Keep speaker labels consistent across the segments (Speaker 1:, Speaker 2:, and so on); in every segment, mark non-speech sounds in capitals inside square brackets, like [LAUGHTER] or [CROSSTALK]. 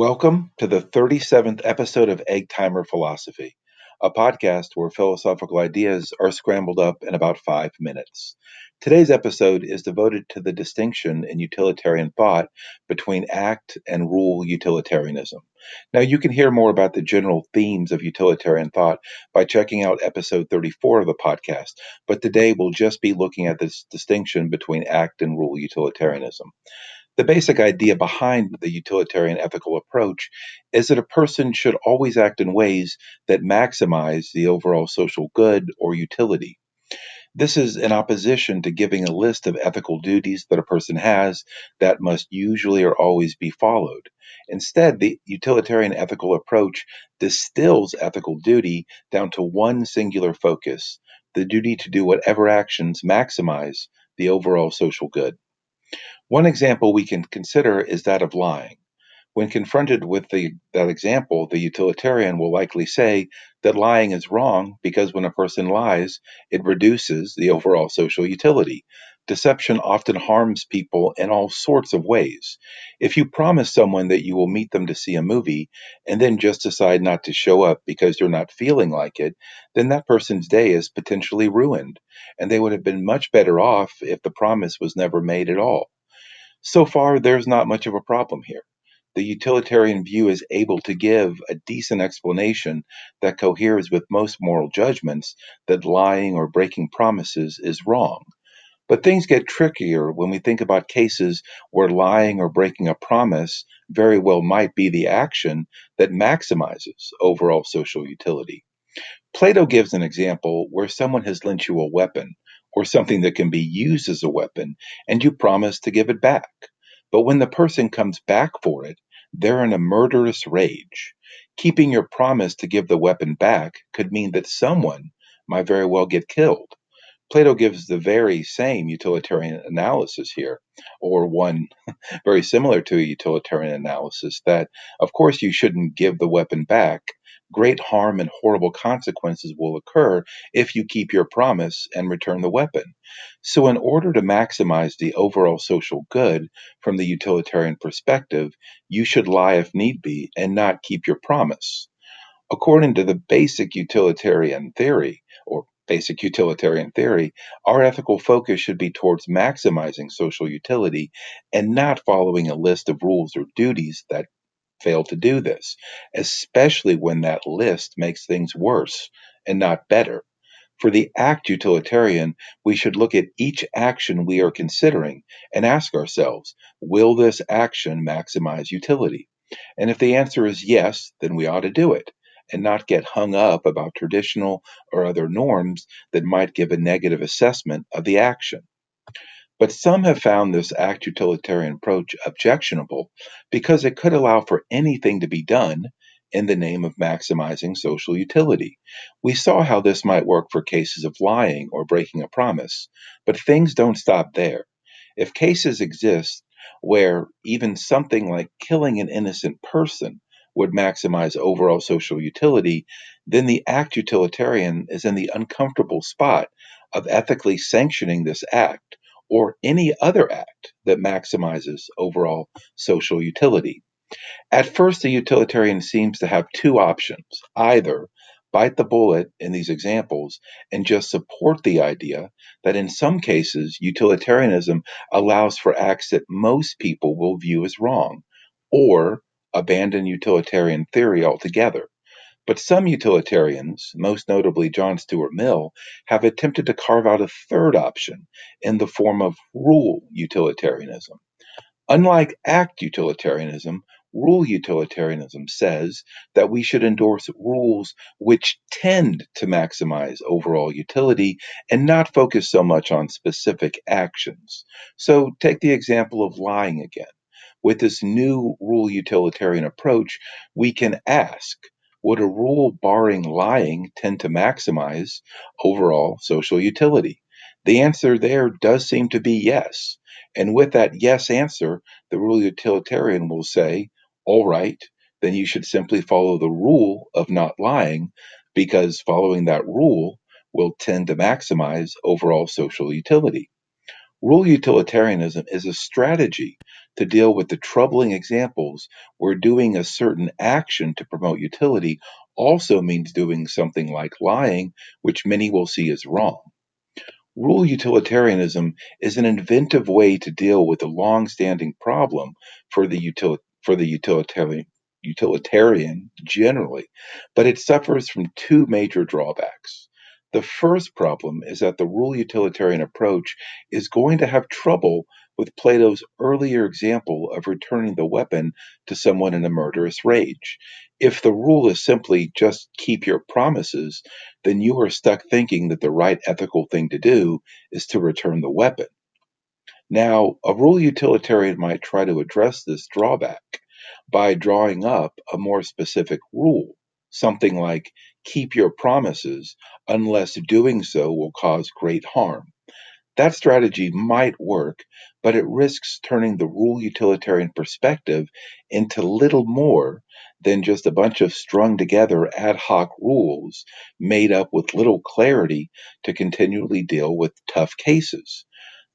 Speaker 1: Welcome to the 37th episode of Egg Timer Philosophy, a podcast where philosophical ideas are scrambled up in about five minutes. Today's episode is devoted to the distinction in utilitarian thought between act and rule utilitarianism. Now, you can hear more about the general themes of utilitarian thought by checking out episode 34 of the podcast, but today we'll just be looking at this distinction between act and rule utilitarianism. The basic idea behind the utilitarian ethical approach is that a person should always act in ways that maximize the overall social good or utility. This is in opposition to giving a list of ethical duties that a person has that must usually or always be followed. Instead, the utilitarian ethical approach distills ethical duty down to one singular focus the duty to do whatever actions maximize the overall social good. One example we can consider is that of lying. When confronted with the, that example, the utilitarian will likely say that lying is wrong because when a person lies, it reduces the overall social utility. Deception often harms people in all sorts of ways. If you promise someone that you will meet them to see a movie and then just decide not to show up because you're not feeling like it, then that person's day is potentially ruined, and they would have been much better off if the promise was never made at all. So far, there's not much of a problem here. The utilitarian view is able to give a decent explanation that coheres with most moral judgments that lying or breaking promises is wrong. But things get trickier when we think about cases where lying or breaking a promise very well might be the action that maximizes overall social utility. Plato gives an example where someone has lent you a weapon or something that can be used as a weapon, and you promise to give it back. But when the person comes back for it, they're in a murderous rage. Keeping your promise to give the weapon back could mean that someone might very well get killed. Plato gives the very same utilitarian analysis here, or one [LAUGHS] very similar to a utilitarian analysis that, of course, you shouldn't give the weapon back, great harm and horrible consequences will occur if you keep your promise and return the weapon. So, in order to maximize the overall social good from the utilitarian perspective, you should lie if need be and not keep your promise. According to the basic utilitarian theory, or basic utilitarian theory, our ethical focus should be towards maximizing social utility and not following a list of rules or duties that fail to do this, especially when that list makes things worse and not better. For the act utilitarian, we should look at each action we are considering and ask ourselves, will this action maximize utility? And if the answer is yes, then we ought to do it and not get hung up about traditional or other norms that might give a negative assessment of the action. But some have found this act utilitarian approach objectionable because it could allow for anything to be done in the name of maximizing social utility. We saw how this might work for cases of lying or breaking a promise, but things don't stop there. If cases exist where even something like killing an innocent person would maximize overall social utility, then the act utilitarian is in the uncomfortable spot of ethically sanctioning this act or any other act that maximizes overall social utility. At first, the utilitarian seems to have two options either bite the bullet in these examples and just support the idea that in some cases utilitarianism allows for acts that most people will view as wrong, or abandon utilitarian theory altogether. But some utilitarians, most notably John Stuart Mill, have attempted to carve out a third option in the form of rule utilitarianism. Unlike act utilitarianism, rule utilitarianism says that we should endorse rules which tend to maximize overall utility and not focus so much on specific actions. So, take the example of lying again. With this new rule utilitarian approach, we can ask would a rule barring lying tend to maximize overall social utility? The answer there does seem to be yes. And with that yes answer, the rule utilitarian will say, all right, then you should simply follow the rule of not lying because following that rule will tend to maximize overall social utility. Rule utilitarianism is a strategy to deal with the troubling examples where doing a certain action to promote utility also means doing something like lying, which many will see as wrong. Rule utilitarianism is an inventive way to deal with a long-standing problem for the, util- for the utilitarian, utilitarian generally, but it suffers from two major drawbacks. The first problem is that the rule utilitarian approach is going to have trouble with Plato's earlier example of returning the weapon to someone in a murderous rage. If the rule is simply just keep your promises, then you are stuck thinking that the right ethical thing to do is to return the weapon. Now, a rule utilitarian might try to address this drawback by drawing up a more specific rule, something like keep your promises unless doing so will cause great harm. That strategy might work, but it risks turning the rule utilitarian perspective into little more than just a bunch of strung together ad hoc rules made up with little clarity to continually deal with tough cases.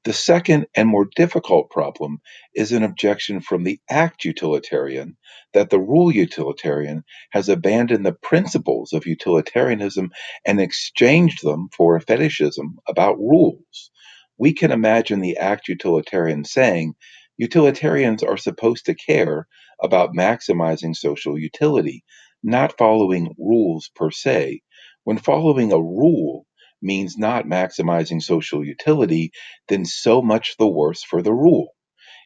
Speaker 1: The second and more difficult problem is an objection from the act utilitarian that the rule utilitarian has abandoned the principles of utilitarianism and exchanged them for a fetishism about rules. We can imagine the act utilitarian saying, utilitarians are supposed to care about maximizing social utility, not following rules per se. When following a rule means not maximizing social utility, then so much the worse for the rule.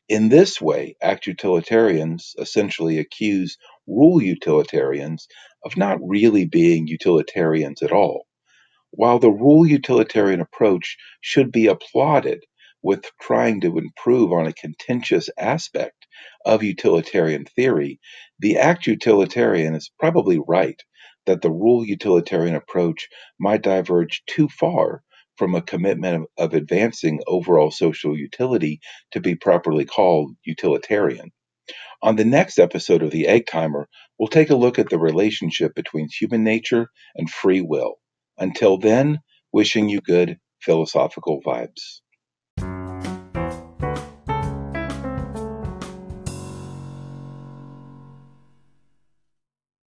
Speaker 1: In this way, act utilitarians essentially accuse rule utilitarians of not really being utilitarians at all. While the rule utilitarian approach should be applauded with trying to improve on a contentious aspect of utilitarian theory, the act utilitarian is probably right that the rule utilitarian approach might diverge too far from a commitment of, of advancing overall social utility to be properly called utilitarian. On the next episode of the Egg Timer, we'll take a look at the relationship between human nature and free will. Until then, wishing you good philosophical vibes.